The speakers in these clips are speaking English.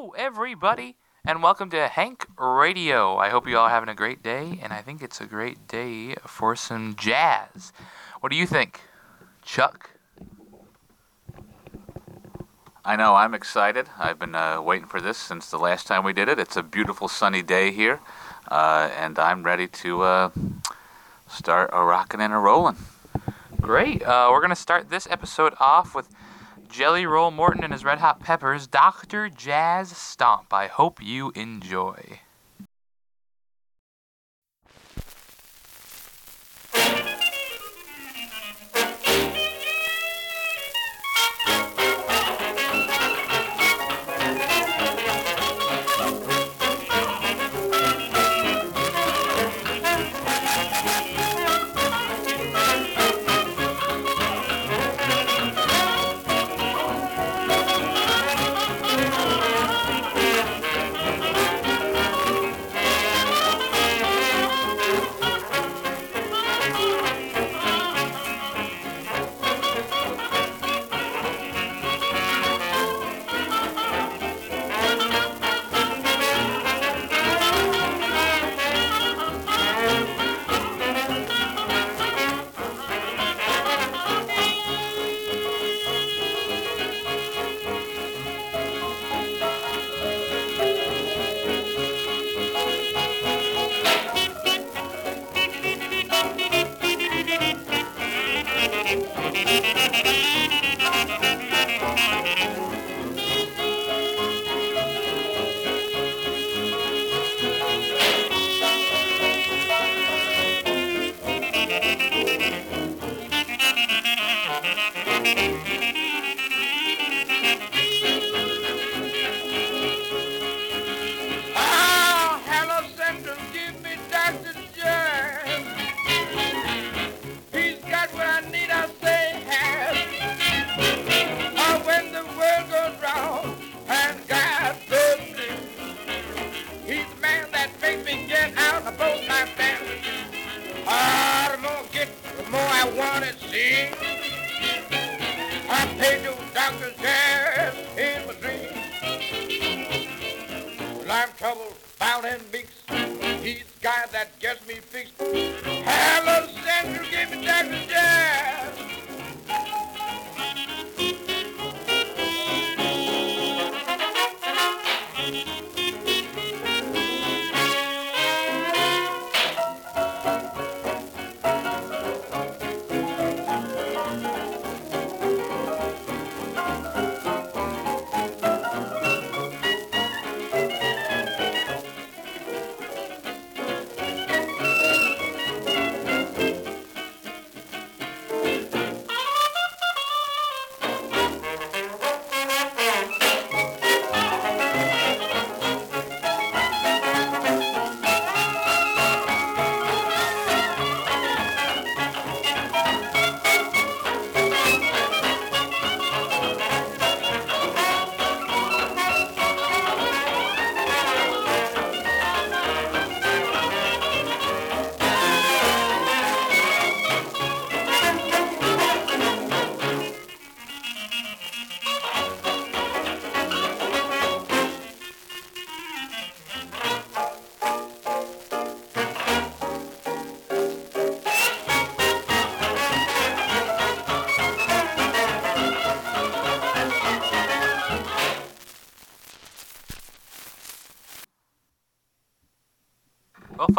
Hello, everybody, and welcome to Hank Radio. I hope you all are having a great day, and I think it's a great day for some jazz. What do you think, Chuck? I know, I'm excited. I've been uh, waiting for this since the last time we did it. It's a beautiful sunny day here, uh, and I'm ready to uh, start a rocking and a rolling. Great. Uh, we're going to start this episode off with Jelly Roll Morton and his Red Hot Peppers, Dr. Jazz Stomp. I hope you enjoy.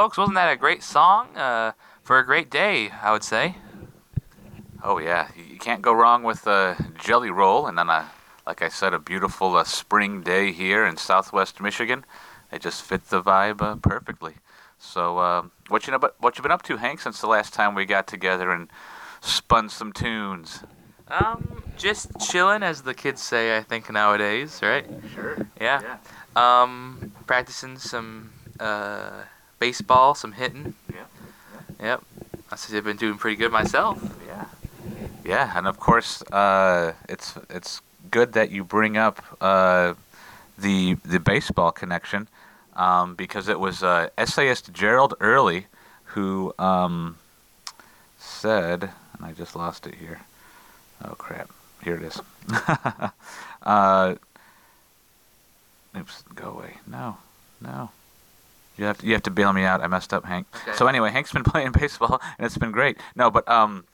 Folks, wasn't that a great song uh, for a great day, I would say? Oh, yeah, you can't go wrong with uh, Jelly Roll, and on a, like I said, a beautiful uh, spring day here in southwest Michigan. It just fit the vibe uh, perfectly. So, uh, what you know, about, what you been up to, Hank, since the last time we got together and spun some tunes? Um, just chilling, as the kids say, I think, nowadays, right? Sure. Yeah. Um, practicing some uh, baseball, some hitting. Yeah. Yep. I see I've been doing pretty good myself. Yeah. Yeah, and of course, uh, it's it's good that you bring up uh, the the baseball connection um, because it was uh, essayist Gerald Early who um, said, and I just lost it here. Oh crap! Here it is. uh, Oops, go away. No, no. You have to, you have to bail me out. I messed up, Hank. Okay. So anyway, Hank's been playing baseball and it's been great. No, but um,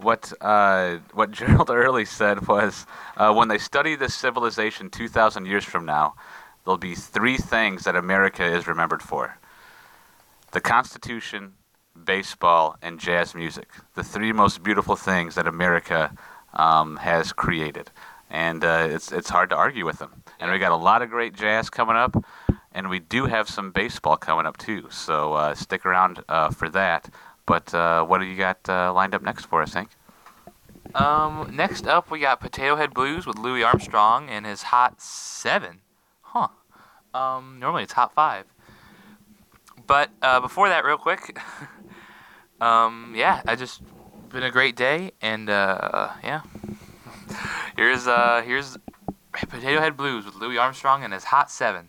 what uh, what Gerald Early said was uh, when they study this civilization 2,000 years from now, there'll be three things that America is remembered for: the Constitution, baseball, and jazz music. The three most beautiful things that America um, has created, and uh, it's it's hard to argue with them. And we got a lot of great jazz coming up, and we do have some baseball coming up too. So uh, stick around uh, for that. But uh, what do you got uh, lined up next for us, Hank? Um, next up, we got Potato Head Blues with Louis Armstrong and his Hot Seven. Huh. Um, normally it's Hot Five. But uh, before that, real quick, um, yeah, I just been a great day, and uh, yeah, here's uh, here's Potato Head Blues with Louis Armstrong and his Hot Seven.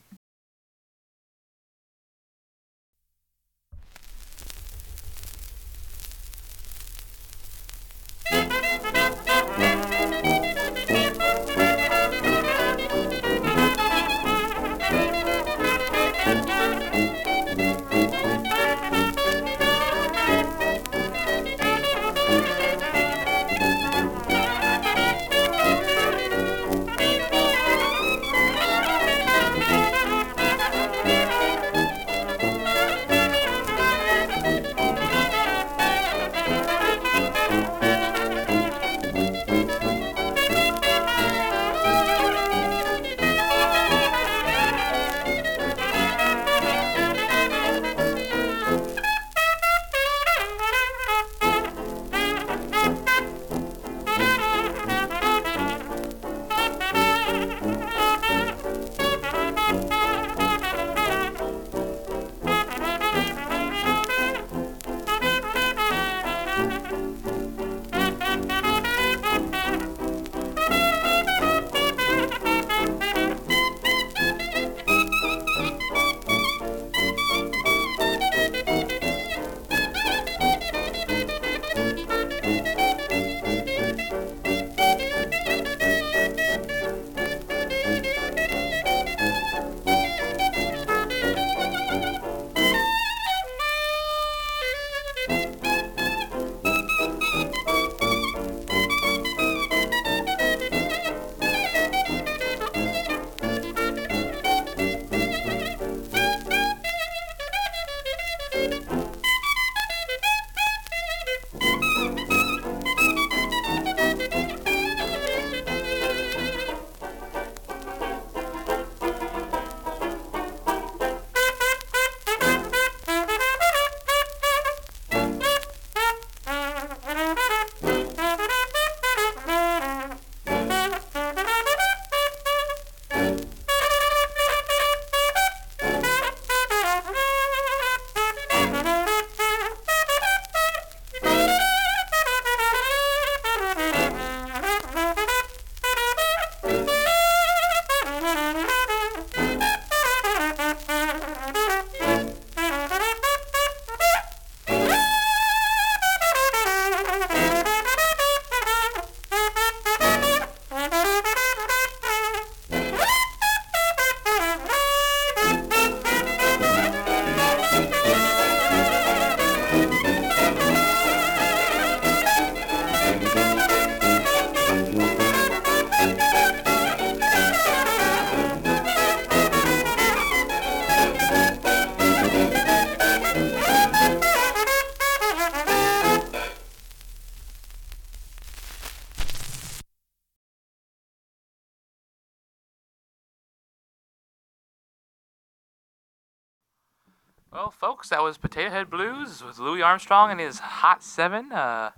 Well, folks, that was Potato Head Blues with Louis Armstrong and his Hot Seven. Uh,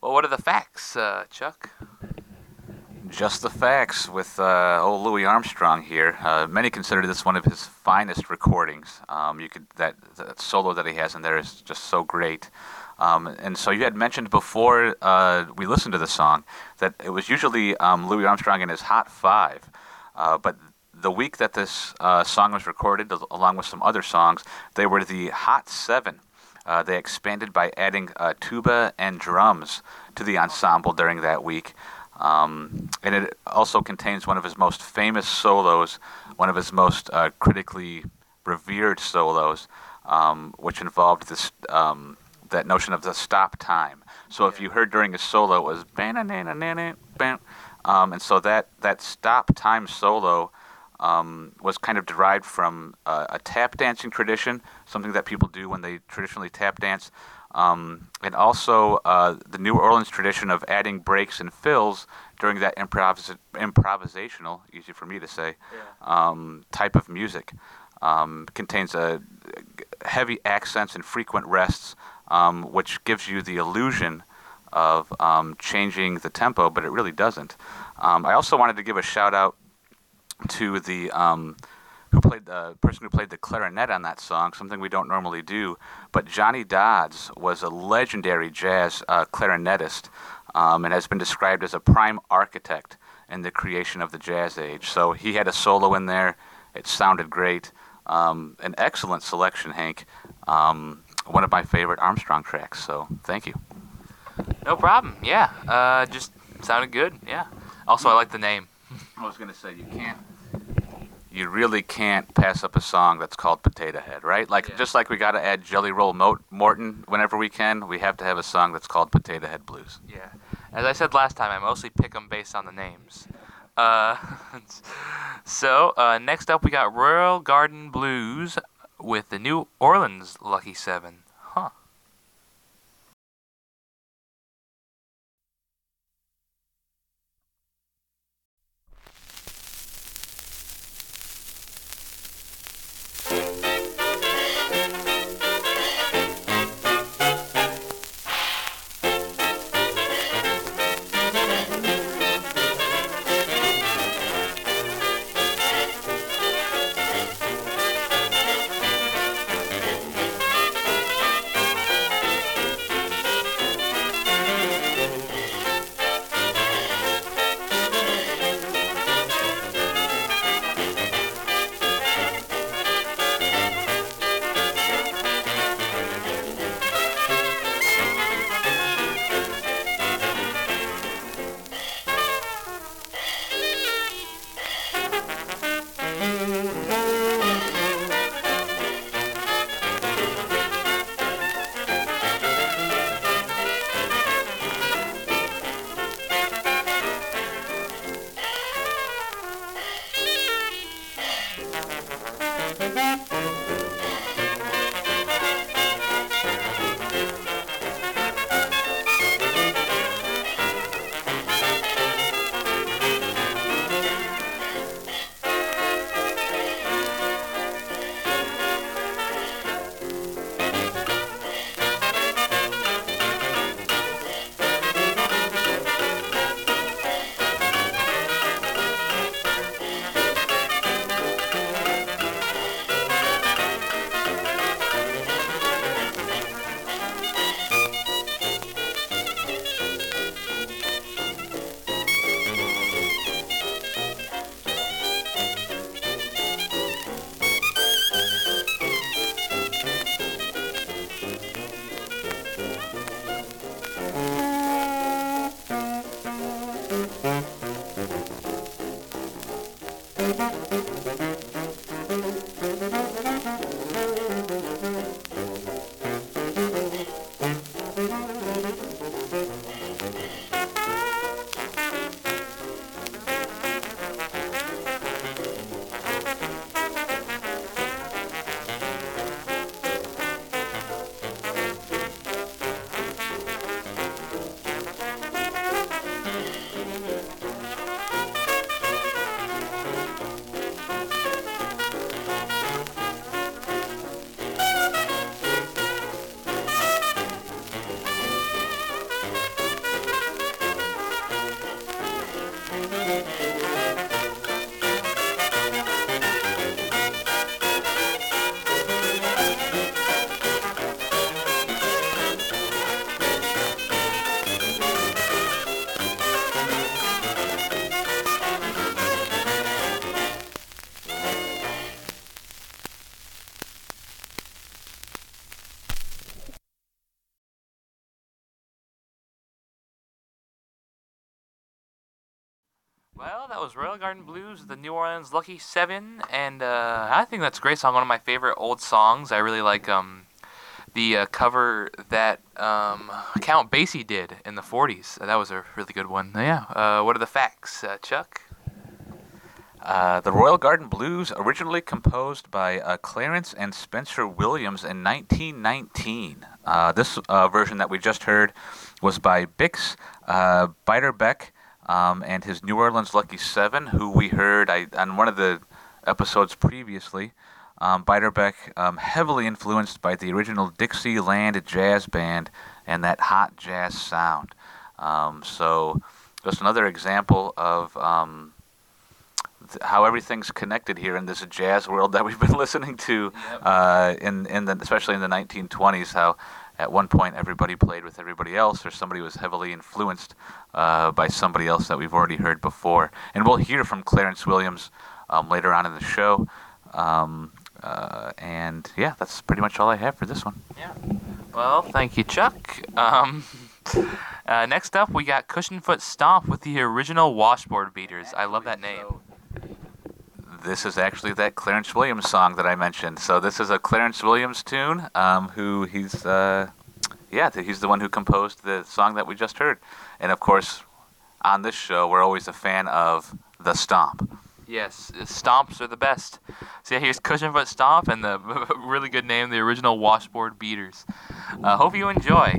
well, what are the facts, uh, Chuck? Just the facts with uh, old Louis Armstrong here. Uh, many consider this one of his finest recordings. Um, you could that, that solo that he has in there is just so great. Um, and so you had mentioned before uh, we listened to the song that it was usually um, Louis Armstrong and his Hot Five, uh, but the week that this uh, song was recorded, along with some other songs, they were the Hot Seven. Uh, they expanded by adding uh, tuba and drums to the ensemble during that week. Um, and it also contains one of his most famous solos, one of his most uh, critically revered solos, um, which involved this um, that notion of the stop time. So if you heard during a solo, it was ban um, and so that that stop time solo um, was kind of derived from uh, a tap dancing tradition, something that people do when they traditionally tap dance, um, and also uh, the New Orleans tradition of adding breaks and fills during that improvis- improvisational, easy for me to say, um, type of music. Um, contains a heavy accents and frequent rests, um, which gives you the illusion of um, changing the tempo, but it really doesn't. Um, I also wanted to give a shout out to the um, who played the person who played the clarinet on that song, something we don't normally do. But Johnny Dodds was a legendary jazz uh, clarinetist um, and has been described as a prime architect in the creation of the jazz age. So he had a solo in there. It sounded great. Um, an excellent selection, Hank. Um, one of my favorite Armstrong tracks. So thank you. No problem. Yeah. Uh, just sounded good. Yeah. Also, I like the name. I was gonna say you can't. You really can't pass up a song that's called Potato Head, right? Like Yeah. just like we got to add Jelly Roll Mo- Morton whenever we can, we have to have a song that's called Potato Head Blues. Yeah. As I said last time, I mostly pick them based on the names. Uh, so, uh, next up, we got Royal Garden Blues with the New Orleans Lucky Seven. Blues, the New Orleans Lucky Seven, and uh, I think that's a great song. One of my favorite old songs. I really like um, the uh, cover that um, Count Basie did in the '40s. that was a really good one. Yeah. Uh, what are the facts, uh, Chuck? Uh, the Royal Garden Blues, originally composed by uh, Clarence and Spencer Williams in 1919. Uh, this uh, version that we just heard was by Bix uh, Beiderbecke um, and his New Orleans Lucky Seven, who we heard I, on one of the episodes previously. Um, Beiderbecke, um, heavily influenced by the original Dixieland jazz band and that hot jazz sound. Um, so, just another example of um, how everything's connected here in this jazz world that we've been listening to, Yep. uh, in in the especially in the 1920s. How at one point everybody played with everybody else, or somebody was heavily influenced uh, by somebody else that we've already heard before. And we'll hear from Clarence Williams um, later on in the show. Um, uh, and yeah, that's pretty much all I have for this one. Yeah. Well, thank you, Chuck. Um, uh, next up, we got Cushionfoot Stomp with the original washboard beaters. I love that name. This is actually that Clarence Williams song that I mentioned. So this is a Clarence Williams tune. Um, who he's, uh, yeah, he's the one who composed the song that we just heard. And of course, on this show, we're always a fan of the Stomp. Yes, uh, stomps are the best. So yeah, here's Cushionfoot Stomp and the really good name, the original washboard beaters. Uh, hope you enjoy.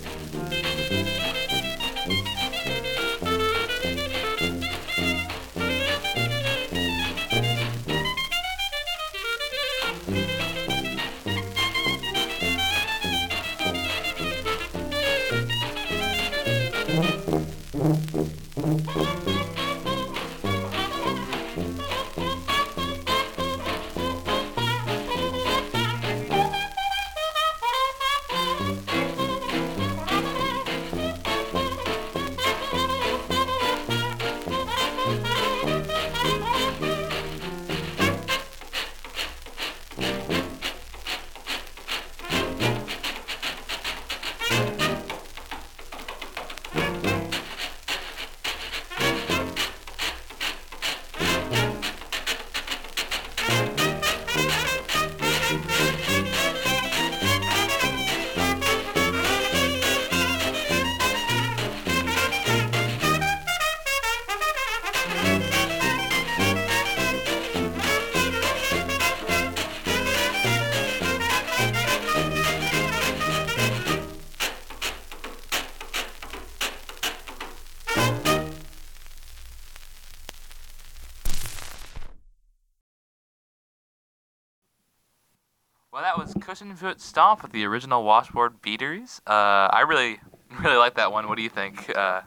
Cushion Foot Stomp with the original Washboard Beaters. Uh, I really, really like that one. What do you think? Uh,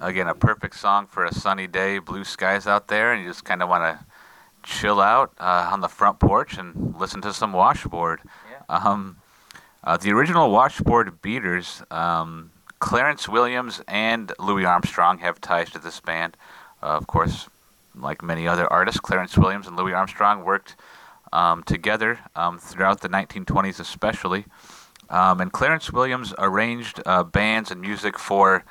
Again, a perfect song for a sunny day, blue skies out there, and you just kind of want to chill out uh, on the front porch and listen to some Washboard. Yeah. Um, uh, the original Washboard Beaters, um, Clarence Williams and Louis Armstrong have ties to this band. Uh, of course, like many other artists, Clarence Williams and Louis Armstrong worked um, together um, throughout the 1920s, especially. Um, and Clarence Williams arranged uh, bands and music for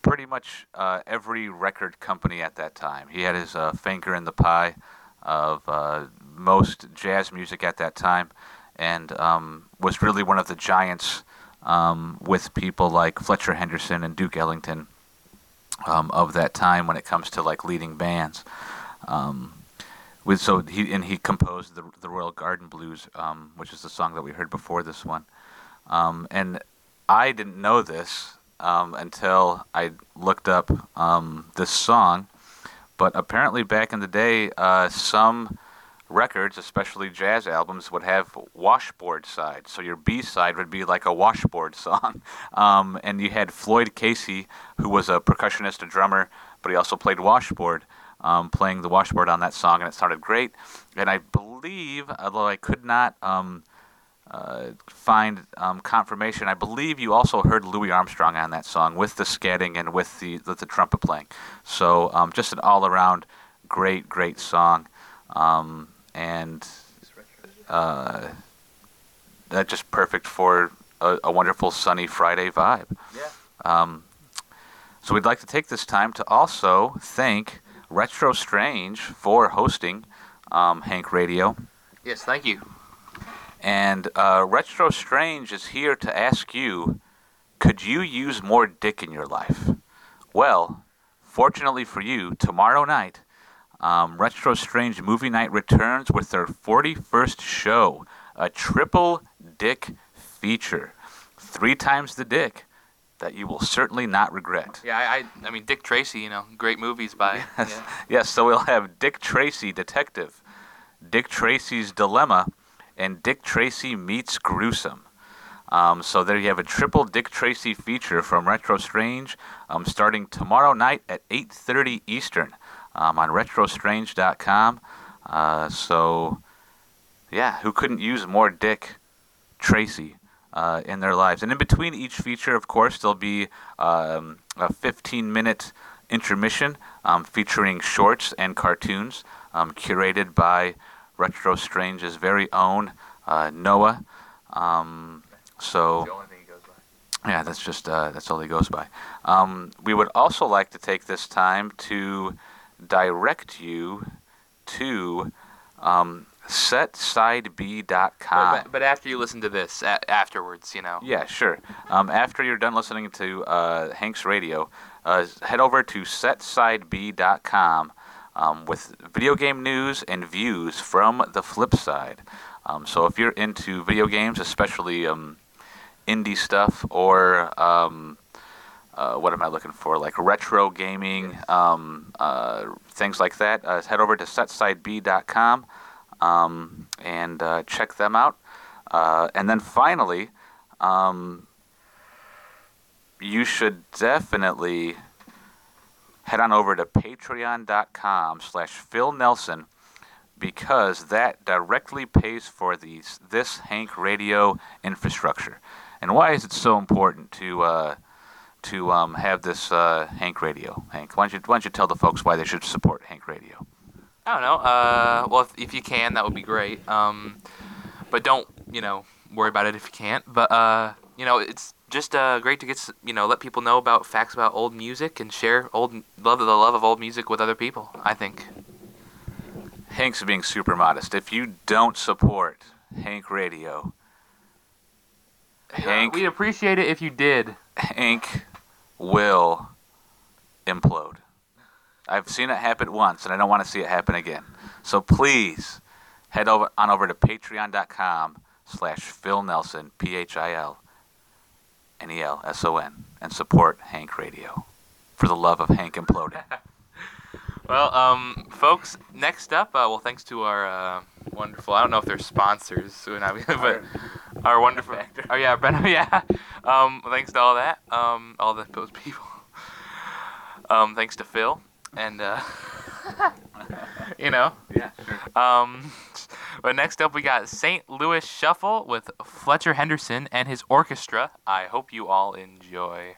pretty much uh, every record company at that time. He had his uh, finger in the pie of uh, most jazz music at that time, and um, was really one of the giants um, with people like Fletcher Henderson and Duke Ellington um, of that time when it comes to like leading bands. Um, with so he and he composed the the Royal Garden Blues, um, which is the song that we heard before this one. Um, and I didn't know this um, until I looked up um, this song. But apparently, back in the day, uh, some records, especially jazz albums, would have washboard sides. So your B side would be like a washboard song. Um, and you had Floyd Casey, who was a percussionist, a drummer, but he also played washboard, um, playing the washboard on that song, and it sounded great. And I believe, although I could not um, uh, find um, confirmation, I believe you also heard Louis Armstrong on that song with the scatting and with the with the trumpet playing. So um, just an all-around great, great song. Um, and uh, that's just perfect for a, a wonderful sunny Friday vibe. Yeah. Um, so we'd like to take this time to also thank RetroStrange for hosting um, Hank Radio. yes, thank you. And uh, RetroStrange is here to ask you could you use more dick in your life? Well, fortunately for you, tomorrow night, um, RetroStrange Movie Night returns with their 41st show, a triple dick feature. Three times the dick that you will certainly not regret. Yeah, I, I, I mean Dick Tracy. You know, great movies by. Yes. yeah. yes, so we'll have Dick Tracy, Detective, Dick Tracy's Dilemma, and Dick Tracy Meets Gruesome. Um, so there you have a triple Dick Tracy feature from RetroStrange, um, starting tomorrow night at 8:30 Eastern um, on RetroStrange.com. Uh, so, yeah, who couldn't use more Dick Tracy uh, in their lives? And in between each feature, of course, there'll be um, a 15-minute intermission um, featuring shorts and cartoons um, curated by RetroStrange's very own uh, Noah. Um, so The only thing he goes by. yeah, that's just uh, that's all he goes by. Um, we would also like to take this time to direct you to um, setsideb.com. But, but after you listen to this, a- afterwards, you know. Yeah, sure. Um, after you're done listening to uh, Hank's radio, uh, head over to setsideb.com um, with video game news and views from the flip side. Um, so if you're into video games, especially um, indie stuff or um, uh, what am I looking for? Like retro gaming, um, uh, things like that. Uh, head over to setsideb.com um, and uh, check them out. Uh, and then finally, um, you should definitely head on over to patreon.com slash Phil Nelson because that directly pays for these this Hank radio infrastructure. And why is it so important to uh, to um, have this uh, Hank radio? Hank, why don't, you, why don't you tell the folks why they should support Hank radio? I don't know. Uh, well, if, if you can, that would be great. Um, but don't, you know, worry about it if you can't. But uh, you know, it's just uh, great to get, you know, let people know about facts about old music and share old love the love of old music with other people. I think. Hank's being super modest. If you don't support Hank radio, Hank we'd appreciate it if you did. Hank will implode. I've seen it happen once, and I don't want to see it happen again. So please head over on over to patreon.com slash Phil Nelson, P-H-I-L N-E-L-S-O-N, and support Hank Radio for the love of Hank imploding. Well, um, folks, next up, uh, well, thanks to our uh, wonderful. I don't know if they're sponsors, but Our wonderful. Oh yeah, Ben, yeah. Um, thanks to all that. Um, all the those people. Um, thanks to Phil, and uh, you know. Yeah, sure. Um, but next up, we got St. Louis Shuffle with Fletcher Henderson and his orchestra. I hope you all enjoy.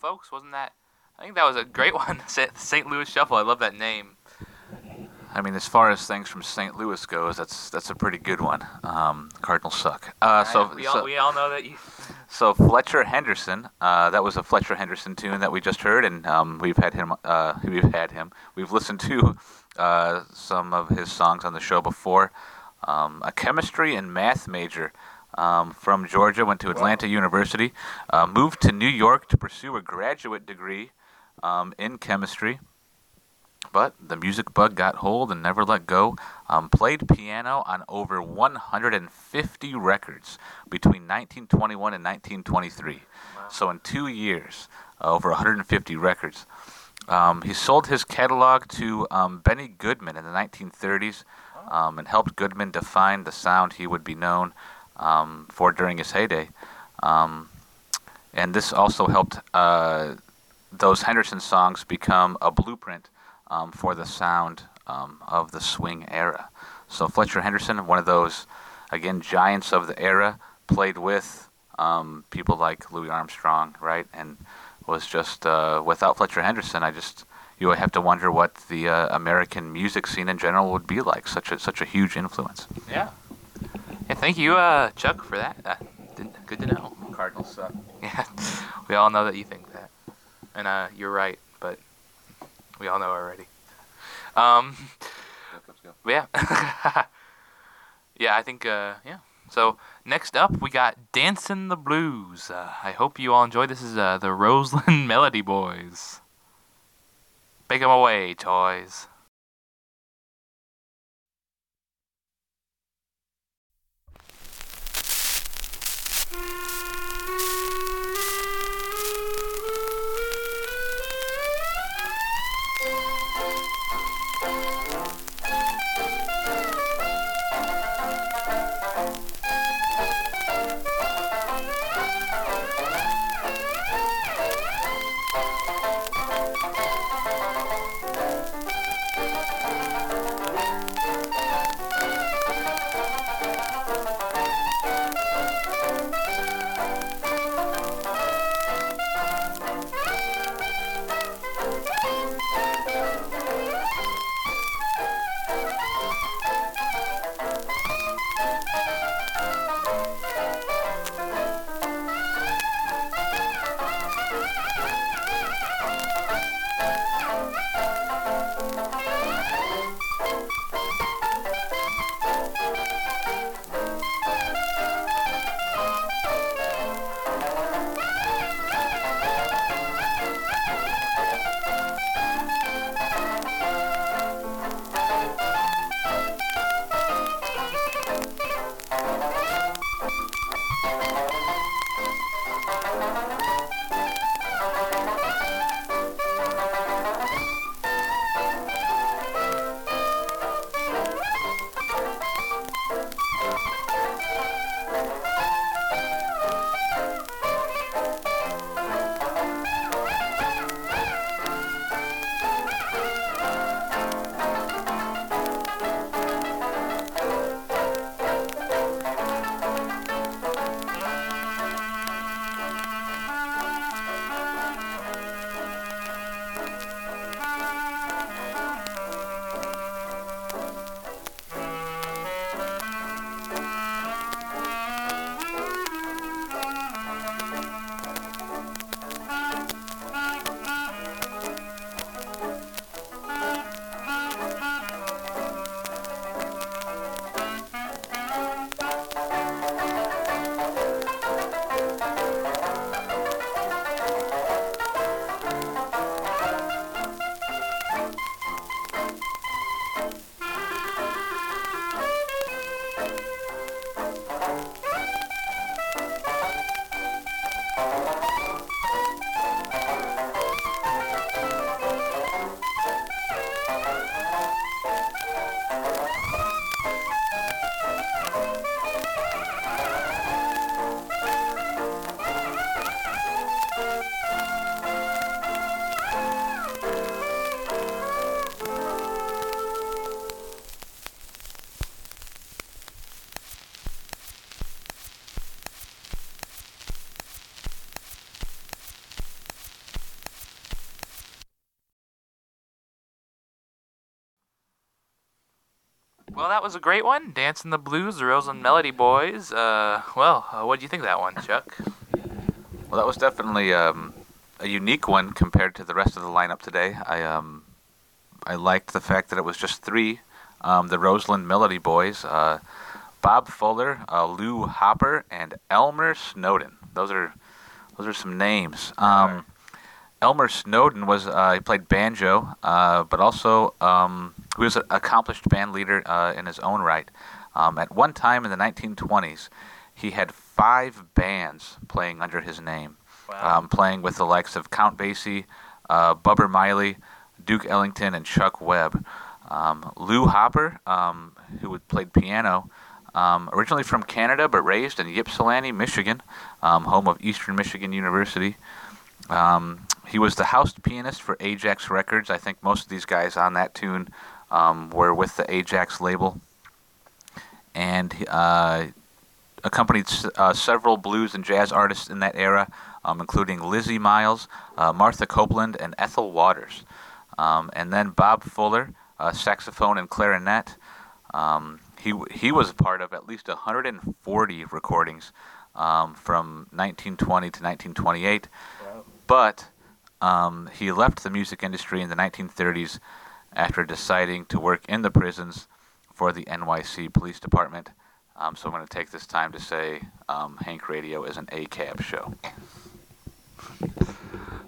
Folks, wasn't that? I think that was a great one. St. Louis Shuffle. I love that name. I mean, as far as things from St. Louis goes, that's that's a pretty good one. Um, Cardinals suck. Uh, so, we so, all we all know that you. so Fletcher Henderson, uh, that was a Fletcher Henderson tune that we just heard, and um, we've had him. Uh, we've had him. We've listened to uh, some of his songs on the show before. Um, a chemistry and math major um, from Georgia, went to Atlanta University, uh, moved to New York to pursue a graduate degree um, in chemistry. But the music bug got hold and never let go. Um, played piano on over 150 records between 1921 and 1923. So in two years, uh, over 150 records. Um, he sold his catalog to um, Benny Goodman in the 1930s um, and helped Goodman define the sound he would be known um, for during his heyday. Um, and this also helped uh, those Henderson songs become a blueprint um, for the sound um, of the swing era. So Fletcher Henderson, one of those, again, giants of the era, played with um, people like Louis Armstrong, right? And was just, uh, without Fletcher Henderson, I just, you would have to wonder what the uh, American music scene in general would be like. Such a, such a huge influence. Yeah. Yeah. Thank you, uh, Chuck, for that. Uh, good to know. Cardinals suck. Yeah. We all know that you think that, and uh, you're right. But we all know already. Um, yeah, yeah, I think uh, yeah. So next up, we got "Dancing the Blues." Uh, I hope you all enjoy. This is uh, the Roseland Melody Boys. Take 'em away, toys. Well, that was a great one. Dancing the Blues, the Roseland Melody Boys. Uh, well, uh, what do you think of that one, Chuck? Well, that was definitely um, a unique one compared to the rest of the lineup today. I um, I liked the fact that it was just three, um, the Roseland Melody Boys, uh, Bob Fuller, uh, Lou Hooper, and Elmer Snowden. Those are those are some names. Um, Elmer Snowden was uh, he played banjo, uh, but also um, he was an accomplished band leader uh, in his own right. Um, at one time in the 1920s, he had five bands playing under his name, um, playing with the likes of Count Basie, uh, Bubber Miley, Duke Ellington, and Chick Webb. Um, Lou Hooper, um, who had played piano, um, originally from Canada but raised in Ypsilanti, Michigan, um, home of Eastern Michigan University. Um, he was the house pianist for Ajax Records. I think most of these guys on that tune um, were with the Ajax label. And uh, accompanied s- uh, several blues and jazz artists in that era, um, including Lizzie Miles, uh, Martha Copeland, and Ethel Waters. Um, and then Bob Fuller, uh, saxophone and clarinet. Um, he he was a part of at least 140 recordings um, from 1920 to 1928. But Um, he left the music industry in the 1930s after deciding to work in the prisons for the NYC Police Department. Um, so I'm going to take this time to say um, Hank Radio is an ACAB show.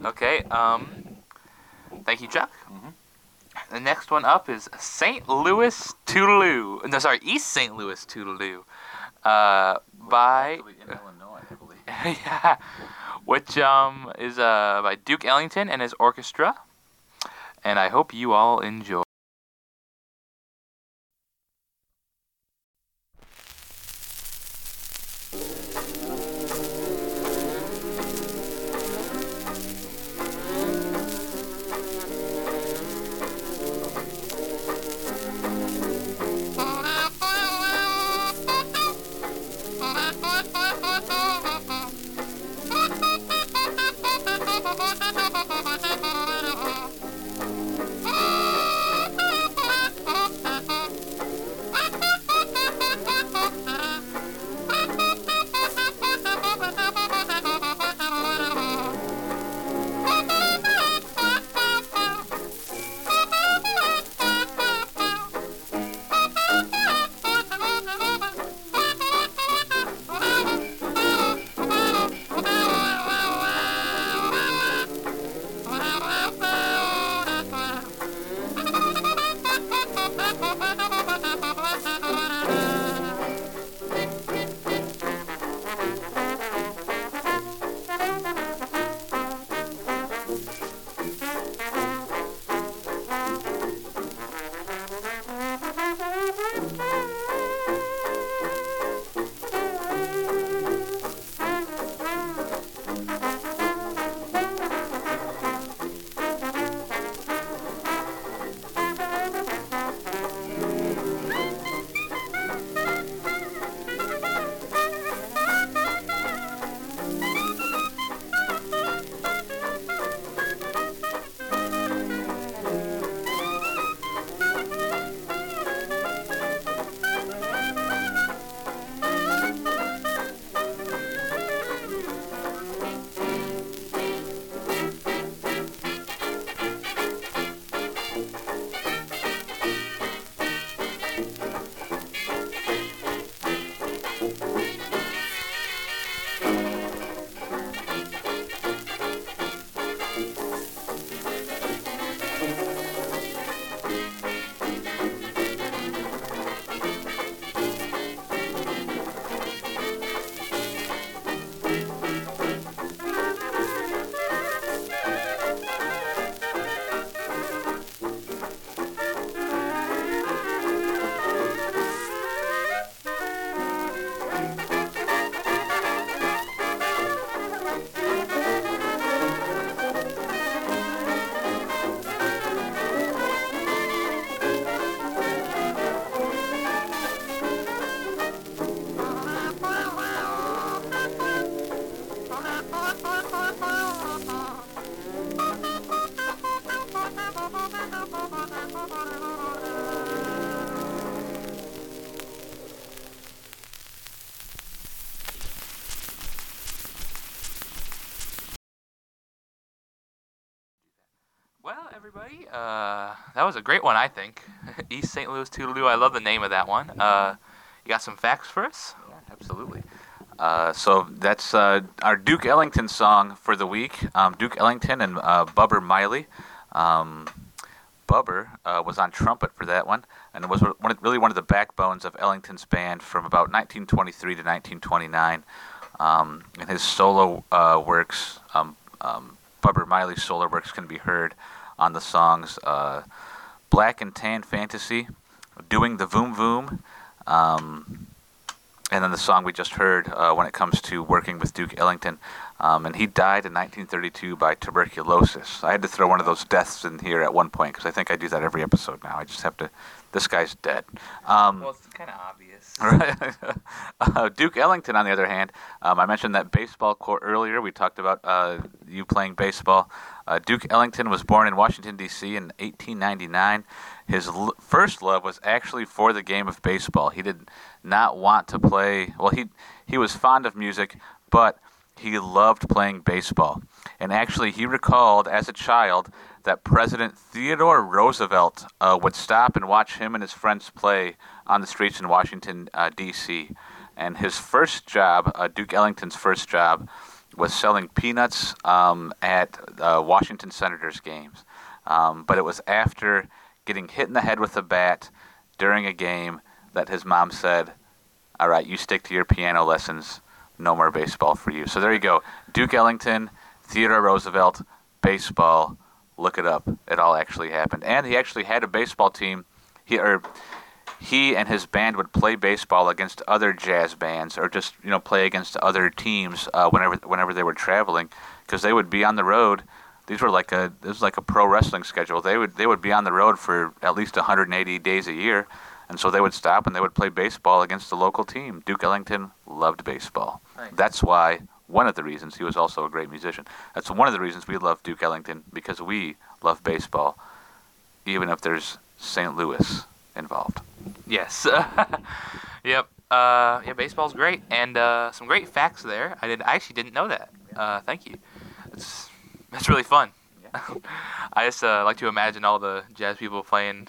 Okay. Um, thank you, Chuck. The next one up is St. Louis Toodle-Oo. No, sorry, East St. Louis Toodle-Oo. Uh, by in Illinois, I believe. yeah, which um is uh by Duke Ellington and his orchestra. And I hope you all enjoy. Everybody, uh, that was a great one, I think. East St. Louis Toodle-Oo. I love the name of that one. Uh, you got some facts for us? Yeah, absolutely. Uh, so that's uh, our Duke Ellington song for the week. Um, Duke Ellington and uh, Bubber Miley. Um, Bubber uh, was on trumpet for that one, and it was one really one of the backbones of Ellington's band from about 1923 to 1929. Um, and his solo uh, works, um, um, Bubber Miley's solo works, can be heard on the songs uh, "Black and Tan Fantasy," "Doing the Voom Voom." Um, and then the song we just heard uh, when it comes to working with Duke Ellington. Um, and he died in 1932 by tuberculosis. I had to throw one of those deaths in here at one point because I think I do that every episode now. I just have to. This guy's dead. Um, Well, it's kind of obvious. Right. uh, Duke Ellington, on the other hand, um, I mentioned that baseball court earlier. We talked about uh, you playing baseball. Uh, Duke Ellington was born in Washington, D.C. in 1899. His l- first love was actually for the game of baseball. He did not want to play. Well, he he was fond of music, but he loved playing baseball. And actually, he recalled as a child that President Theodore Roosevelt uh, would stop and watch him and his friends play on the streets in Washington, uh, D.C. And his first job, uh, Duke Ellington's first job, was selling peanuts um, at uh, Washington Senators games. Um, but it was after getting hit in the head with a bat during a game that his mom said, All right, you stick to your piano lessons. No more baseball for you. So there you go. Duke Ellington, Theodore Roosevelt, baseball. Look it up. It all actually happened. And he actually had a baseball team. He, or he and his band would play baseball against other jazz bands or just you know play against other teams uh, whenever whenever they were traveling because they would be on the road these were like a this was like a pro wrestling schedule they would they would be on the road for at least 180 days a year and so they would stop and they would play baseball against the local team duke ellington loved baseball Nice. that's why one of the reasons he was also a great musician that's one of the reasons we love duke ellington because we love baseball even if there's st louis involved Yes. yep. Uh, yeah, baseball's great, and uh, some great facts there. I did. I actually didn't know that. Uh, thank you. It's that's really fun. I just uh, like to imagine all the jazz people playing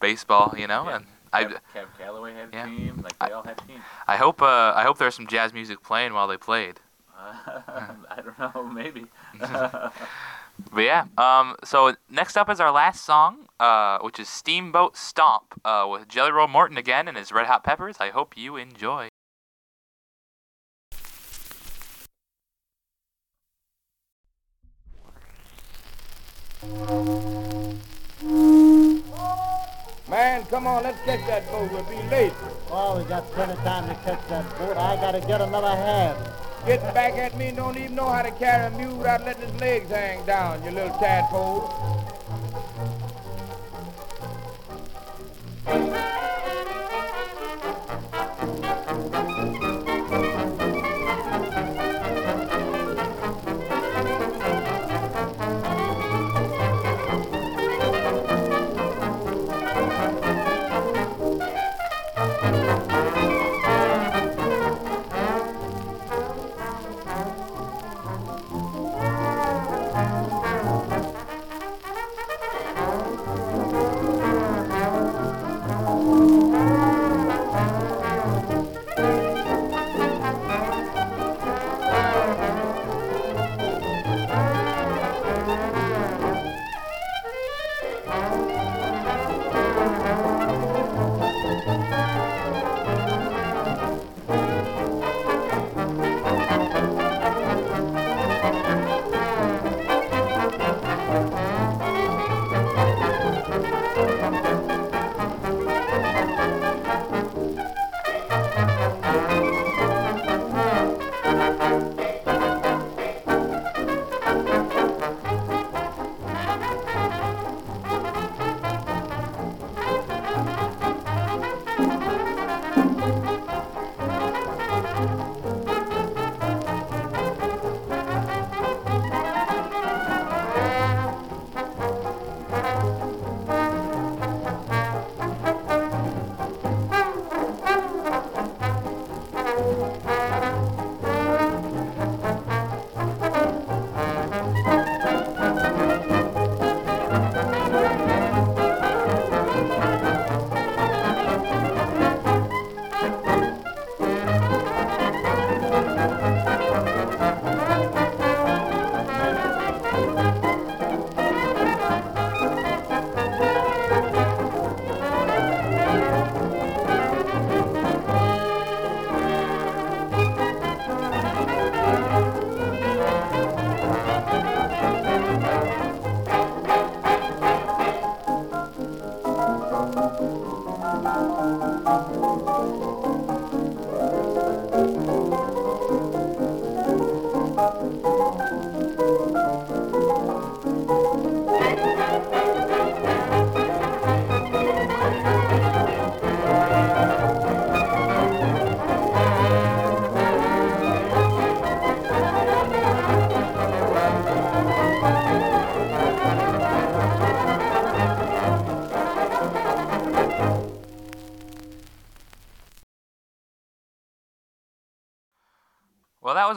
baseball, you know, Yeah. and I, Cab Calloway had a Yeah. team. Like I- all had teams. I hope uh, I hope there's some jazz music playing while they played. I don't know. Maybe. But yeah, um, so next up is our last song, uh, which is Steamboat Stomp uh, with Jelly Roll Morton again and his Red Hot Peppers. I hope you enjoy. Man, come on, let's catch that boat. We'll be late. Oh, we got plenty of time to catch that boat. I gotta get another half. Getting back at me, don't even know how to carry a mule without letting his legs hang down, you little tadpole.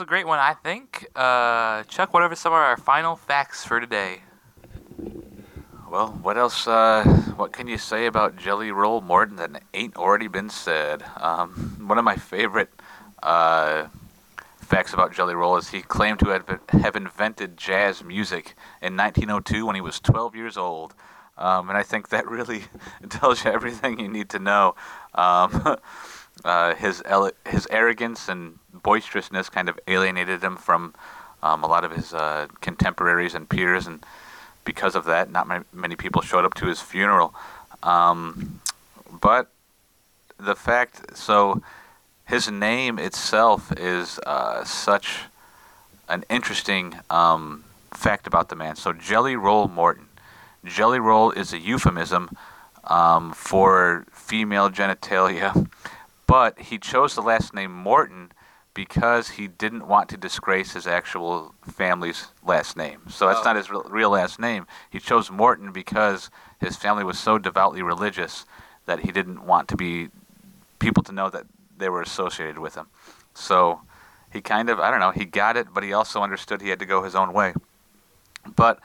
Great one, I think. Uh, Chuck, what are some of our final facts for today? Well, what else? Uh, what can you say about Jelly Roll Morton that ain't already been said? Um, one of my favorite uh, facts about Jelly Roll is he claimed to have, have invented jazz music in 1902 when he was 12 years old. Um, and I think that really tells you everything you need to know. Um, uh, his ele- his arrogance and boisterousness kind of alienated him from um, a lot of his uh, contemporaries and peers, and because of that, not ma- many people showed up to his funeral. Um, but the fact, so his name itself is uh, such an interesting um, fact about the man. So Jelly Roll Morton. Jelly Roll is a euphemism um, for female genitalia, but he chose the last name Morton because he didn't want to disgrace his actual family's last name. So that's Oh. not his real, last name. He chose Morton because his family was so devoutly religious that he didn't want to be people to know that they were associated with him. So he kind of, I don't know, he got it, but he also understood he had to go his own way. But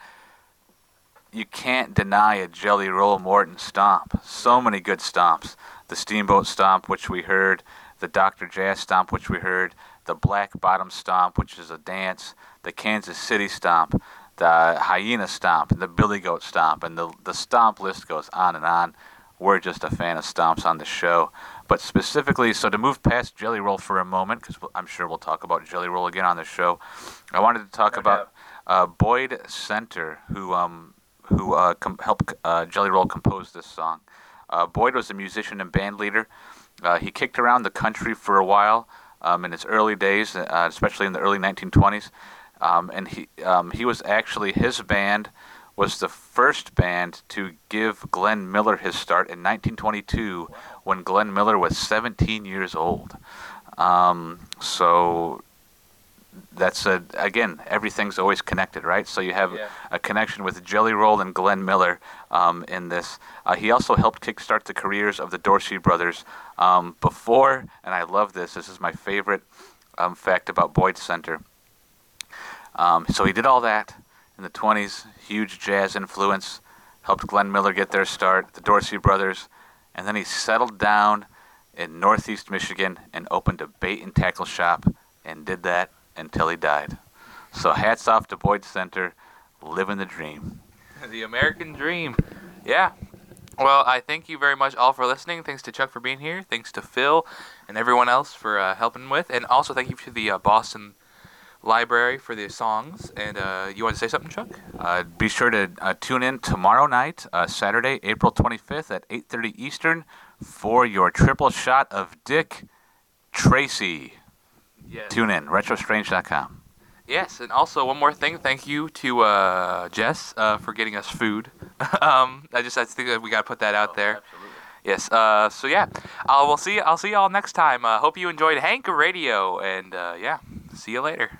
you can't deny a Jelly Roll Morton stomp. So many good stomps. The Steamboat Stomp, which we heard, the Dr. Jazz Stomp, which we heard, the Black Bottom Stomp, which is a dance, the Kansas City Stomp, the Hyena Stomp, and the Billy Goat Stomp, and the, the stomp list goes on and on. We're just a fan of stomps on the show. But specifically, so to move past Jelly Roll for a moment, because I'm sure we'll talk about Jelly Roll again on the show, I wanted to talk No about uh, Boyd Senter, who um, who uh, com- helped uh, Jelly Roll compose this song. Uh, Boyd was a musician and band leader. Uh, he kicked around the country for a while um, in his early days, uh, especially in the early 1920s. Um, and he um, he was actually his band was the first band to give Glenn Miller his start in 1922 when Glenn Miller was 17 years old. Um, so that's a, again everything's always connected, right? So you have Yeah. a connection with Jelly Roll and Glenn Miller um, in this. Uh, he also helped kickstart the careers of the Dorsey brothers um, before, and I love this. This is my favorite um, fact about Boyd Senter. Um, so he did all that in the 20s, huge jazz influence, helped Glenn Miller get their start, the Dorsey brothers, and then he settled down in Northeast Michigan and opened a bait and tackle shop and did that until he died. So hats off to Boyd Senter, living the dream. the American Dream. Yeah. Well, I thank you very much all for listening. Thanks to Chuck for being here. Thanks to Phil and everyone else for uh, helping with. And also thank you to the uh, Boston Library for the songs. And uh, you want to say something, Chuck? Uh, be sure to uh, tune in tomorrow night, uh, Saturday, April 25th at 8:30 Eastern, for your triple shot of Dick Tracy. Yes. Tune in, retrostrange.com. Yes, and also one more thing. Thank you to uh, Jess uh, for getting us food. um, I just I think that we gotta put that out there. Yes. Uh, so yeah, uh, we'll see. I'll see y'all next time. Uh, hope you enjoyed Hank Radio, and uh, yeah, see you later.